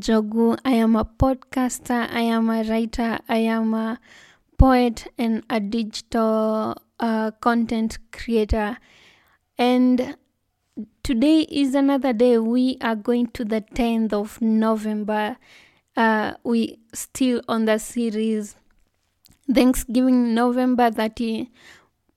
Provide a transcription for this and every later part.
Njogu. I am a podcaster, I am a writer, I am a poet, and a digital uh, content creator. And today is another day. We are going to the 10th of November. Uh, we still on the series Thanksgiving November 30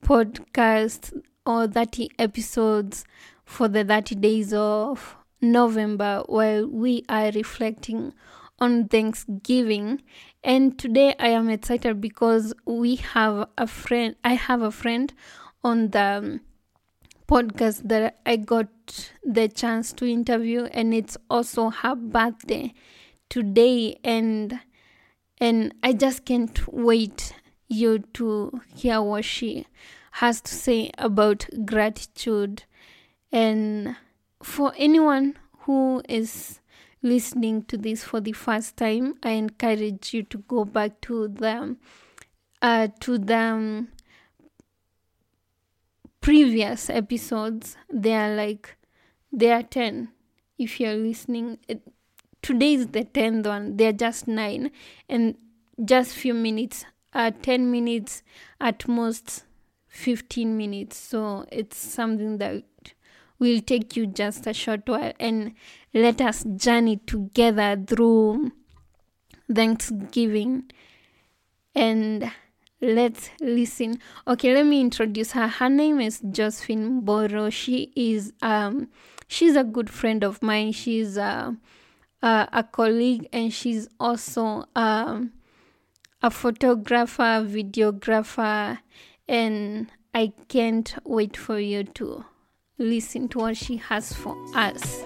podcast or 30 episodes for the 30 days of November while we are reflecting on Thanksgiving. And today I am excited because we have a friend, I have a friend on the um, podcast that I got the chance to interview, and it's also her birthday today. And and I just can't wait you to hear what she has to say about gratitude and for anyone who is listening to this for the first time, I encourage you to go back to the uh, to the previous episodes. They are like they are ten. If you're listening, today is the tenth one. They are just nine, and just few minutes. Uh, ten minutes at most. 15 minutes so it's something that will take you just a short while and let us journey together through Thanksgiving. And let's listen. Okay, let me introduce her. Her name is Josephine Boro. She is um she's a good friend of mine. She's a a, a colleague and she's also um a photographer, videographer, and I can't wait for you to listen to what she has for us.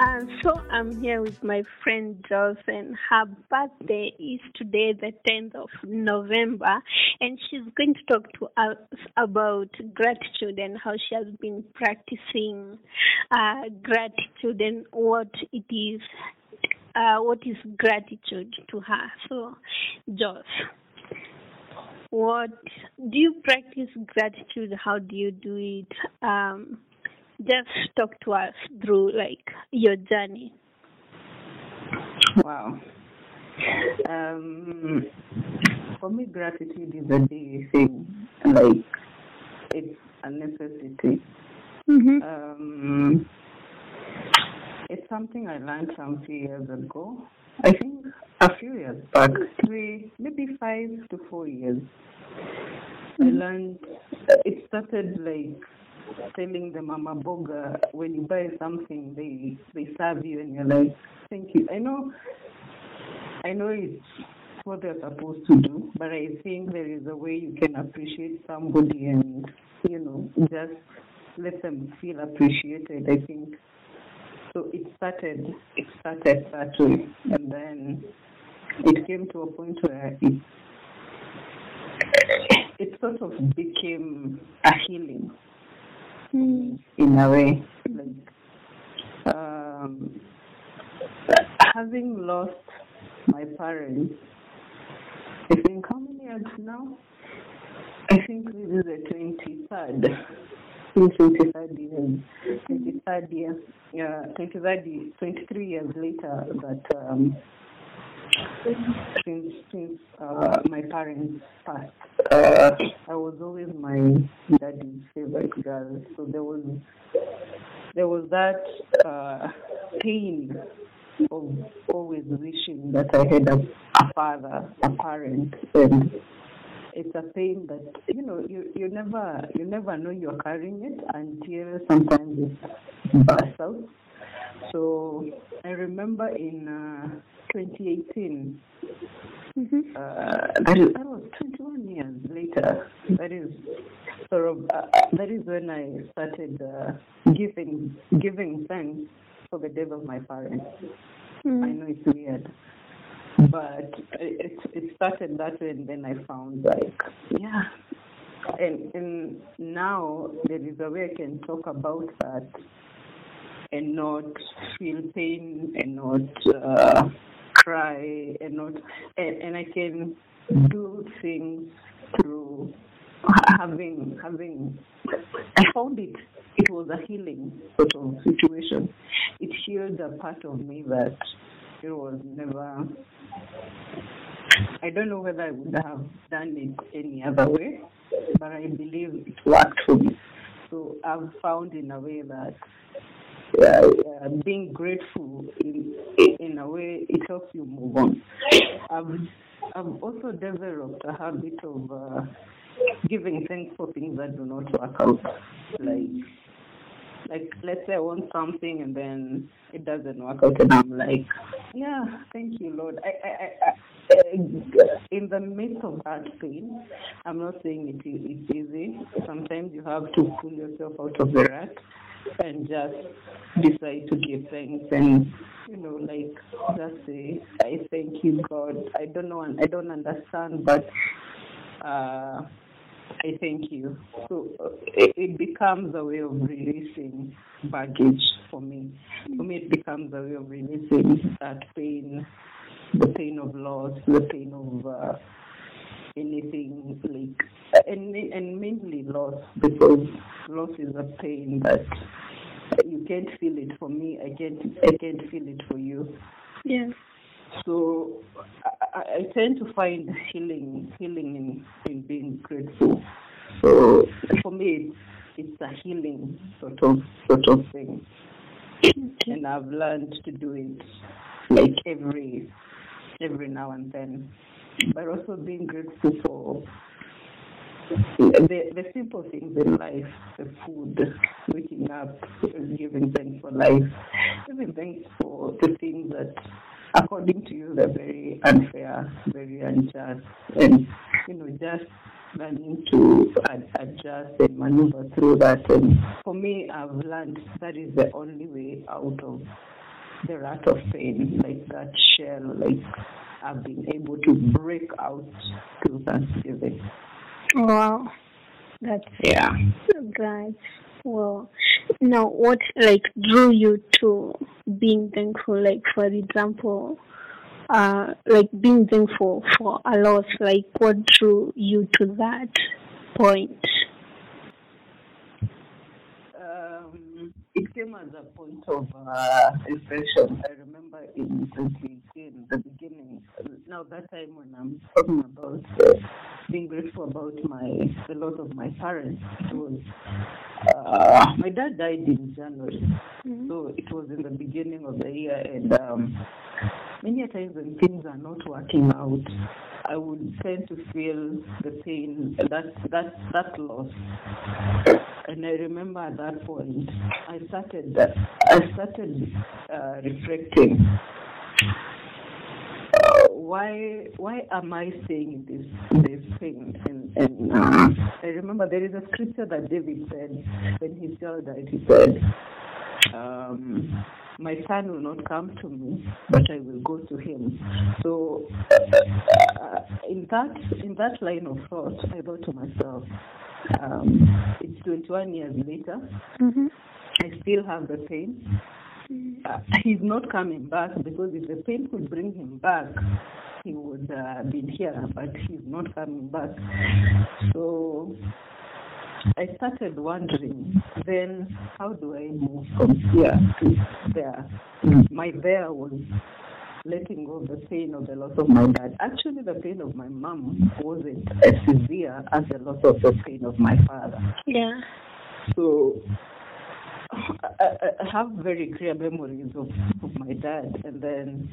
Uh, so I'm here with my friend Jos, and her birthday is today, the 10th of November, and she's going to talk to us about gratitude and how she has been practicing uh, gratitude and what it is uh, what is gratitude to her. So, Jos, what do you practice gratitude? How do you do it? Um, just talk to us through like your journey. Wow. Um, for me, gratitude is a daily thing. Like it's a necessity. Mm-hmm. Um, it's something I learned some few years ago. I think a few years back, three, maybe five to four years. I mm. learned. It started like telling the mama mboga when you buy something, they they serve you, and you're like, thank you. I know, I know it's what they're supposed to do, but I think there is a way you can appreciate somebody and you know just let them feel appreciated. I think so it started it started that way. And then it came to a point where it it sort of became a healing mm. in a way like um, having lost my parents i think how many years now? I think this is the 23rd since 23rd years, 23rd year, yeah, 23rd, 23 years later that um, since since uh, my parents passed, uh, I was always my daddy's favorite girl. So there was there was that uh, pain of always wishing that I had a, a father, a parent, and it's a pain that you know you you never you never know you're carrying it until sometimes it bursts out. So I remember in uh, 2018. Mm-hmm. Uh, that is that was 21 years later. That is sort of uh, that is when I started uh, giving giving thanks for the death of my parents. Mm-hmm. I know it's weird but it it started that way, and then I found like yeah, and and now there is a way I can talk about that and not feel pain and not uh, cry and not and, and I can do things through having having I found it it was a healing sort of situation. It healed a part of me that it was never I don't know whether I would have done it any other way, but I believe it worked for me. So I've found in a way that uh, being grateful in in a way it helps you move on. I've I've also developed a habit of uh, giving thanks for things that do not work out, like like let's say I want something and then it doesn't work out, and I'm like, yeah, thank you, Lord. I, I, I, I in the midst of that pain, I'm not saying it is it's easy. Sometimes you have to pull yourself out of the rut and just decide to give thanks and you know like just say I thank you God. I don't know and I don't understand but uh I thank you. So uh, it, it becomes a way of releasing baggage for me. For me, it becomes a way of releasing that pain, the pain of loss, the pain of uh, anything like, and and mainly loss because loss is a pain that you can't feel it. For me, I can't I can't feel it for you. Yes. So I, tend to find healing healing in, in being grateful. So for me, it's, it's a healing sort of sort of thing, and I've learned to do it like every every now and then, but also being grateful for the the simple things in life, the food, waking up, giving thanks for life, giving thanks for the things that according to you, they're very unfair, very unjust, and you know, just learning to adjust and maneuver through that. And for me, I've learned that is the only way out of the rat of pain, like that shell, like I've been able to break out through Thanksgiving. Wow. That's Yeah. Right. Well, now what like drew you to being thankful? Like for example, uh, like being thankful for a loss. Like what drew you to that point? Um, it came as a point of uh, reflection. I remember in 2018, the beginning. Now that time when I'm talking about being grateful about my the loss of my parents, it was uh, my dad died in January, so it was in the beginning of the year, and um, many a times when things are not working out, I would tend to feel the pain, that that that loss. And I remember at that point, I started I started uh, reflecting. Why why am I saying this this thing? And, and uh, I remember there is a scripture that David said when his child died. He said, um, "My son will not come to me, but I will go to him." So, uh, in that in that line of thought, I thought to myself, um, "It's 21 years later. Mm-hmm. I still have the pain." Uh, he's not coming back because if the pain could bring him back, he would uh, been here, but he's not coming back. So I started wondering, then how do I move from here to there? My there was letting go of the pain of the loss of my dad. Actually, the pain of my mom wasn't as severe as the loss of the pain of my father. Yeah. So I, I have very clear memories of, of my dad, and then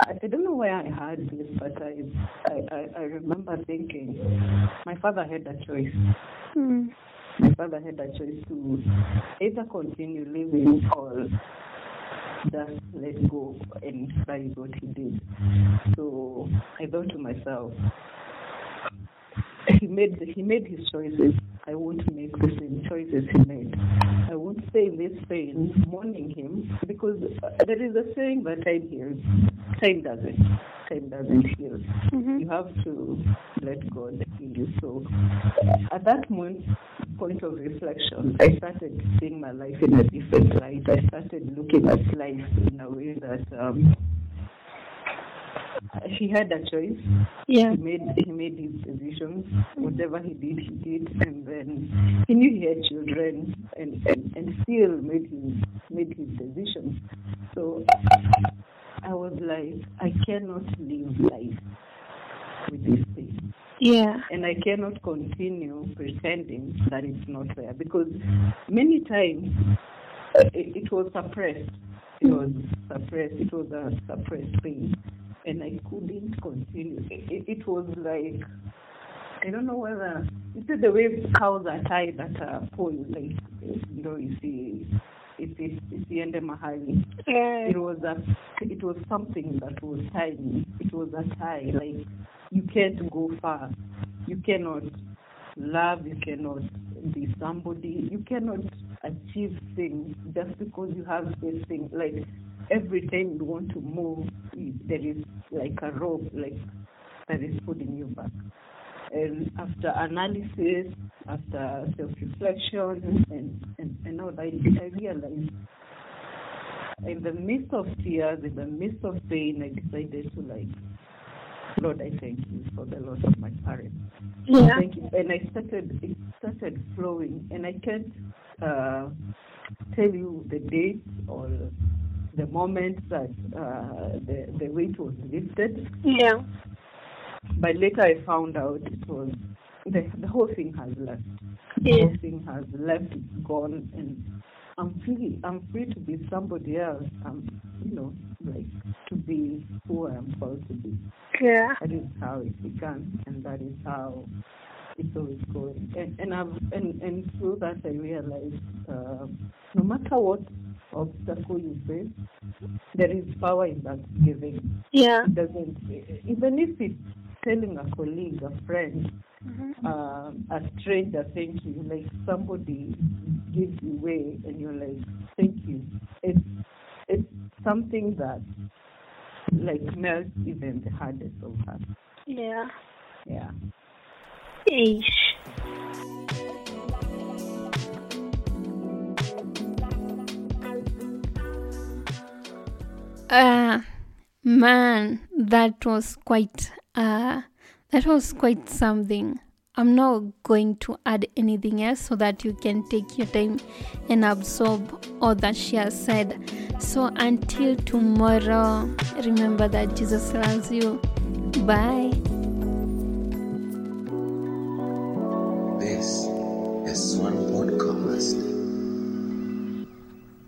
I, I don't know where I had this, but I, I I I remember thinking my father had a choice. Mm. My father had a choice to either continue living or just let go, and that is what he did. So I thought to myself, he made he made his choices. I won't make the same choices he made. I won't stay in this pain mourning him because there is a saying that time heals, time doesn't. Time doesn't heal. Mhm. You have to let God heal you. So at that moment, point, point of reflection, I started seeing my life in a different light. I started looking at life in a way that um, he had a choice. Yeah. He made he made his decisions. Whatever he did, he did, and then he knew he had children, and and, and still made his made his decisions. So I was like, I cannot live life with this thing, Yeah. and I cannot continue pretending that it's not there because many times uh, it, it was suppressed. It was suppressed. It was a suppressed thing, and I couldn't continue. It, it, was like I don't know whether you see the way cows are tied at a pole, like you know, you see, it is isiende mahali. Yeah. It was a, it was something that was tying. It was a tie. Like you can't go far. You cannot love. You cannot be somebody. You cannot achieve things just because you have this thing. Like every time you want to move, there is like a rope, like that is pulling you back. And after analysis, after self-reflection, and and, and all that, I realized in the midst of tears, in the midst of pain, I decided to like, Lord, I thank you for the loss of my parents. Yeah. Thank you. And I started, it started flowing, and I can't uh, tell you the date or the moment that uh, the the weight was lifted. Yeah. But later I found out it was the the whole thing has left. The Yeah. whole thing has left. It's gone, and I'm free. I'm free to be somebody else. I'm, you know, like to be who I am called to be. Yeah. That is how it began, and that is how it's always going. And and I've and and through that I realized uh, no matter what obstacle you face, there is power in that giving. Yeah. It doesn't even if it's telling a colleague, a friend, Mm-hmm. uh, a stranger thank you, like somebody gives you way and you're like, thank you. It's it's something that like melts even the hardest of hearts. Yeah. Yeah. Ish. Uh, man, that was quite uh, that was quite something. I'm not going to add anything else so that you can take your time and absorb all that she has said. So until tomorrow, remember that Jesus loves you. Bye.